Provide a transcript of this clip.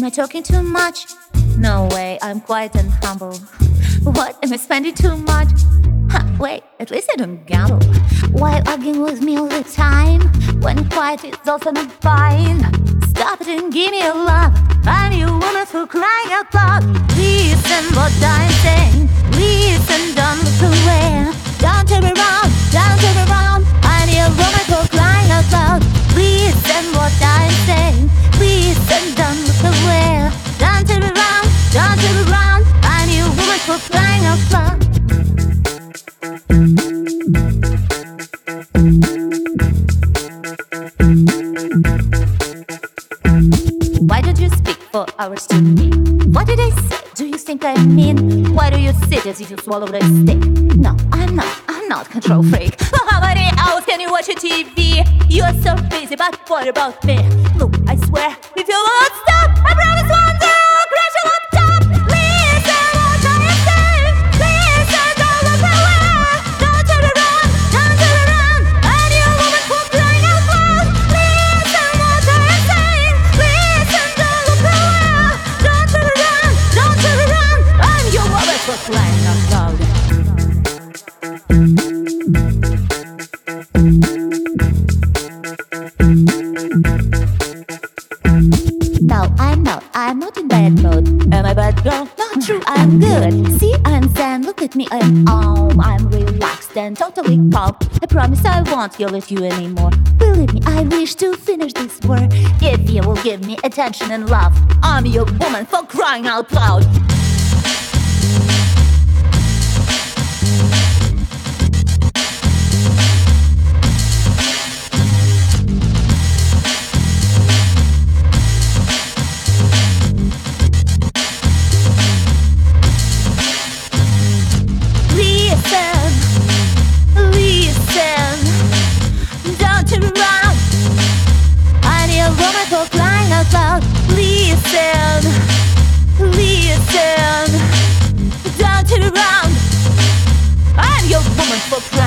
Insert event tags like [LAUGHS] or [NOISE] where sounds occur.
Am I talking too much? No way, I'm quiet and humble. What? Am I spending too much? Huh, wait, at least I don't gamble. Why arguing with me all the time? When quiet is often fine. Stop it and give me a love. I'm your woman for crying out loud. Listen what I'm saying. Listen, don't look away. Don't turn around, don't turn around. I'm your woman for crying out loud. Listen what I'm saying. Listen, don't for hours to me? What did I say? Do you think I mean? Why do you sit as if you swallowed a stick? No, I'm not. I'm not control freak. For [LAUGHS] how many hours can you watch a TV? You are so busy, but what about me? Look, I swear, if you won't In bad mood. Am I bad girl? Not true. I'm good. See, I'm zen. Look at me. I'm calm. I'm relaxed and totally calm. I promise I won't yell at you anymore. Believe me, I wish to finish this war. If you will give me attention and love, I'm your woman for crying out loud. Loud.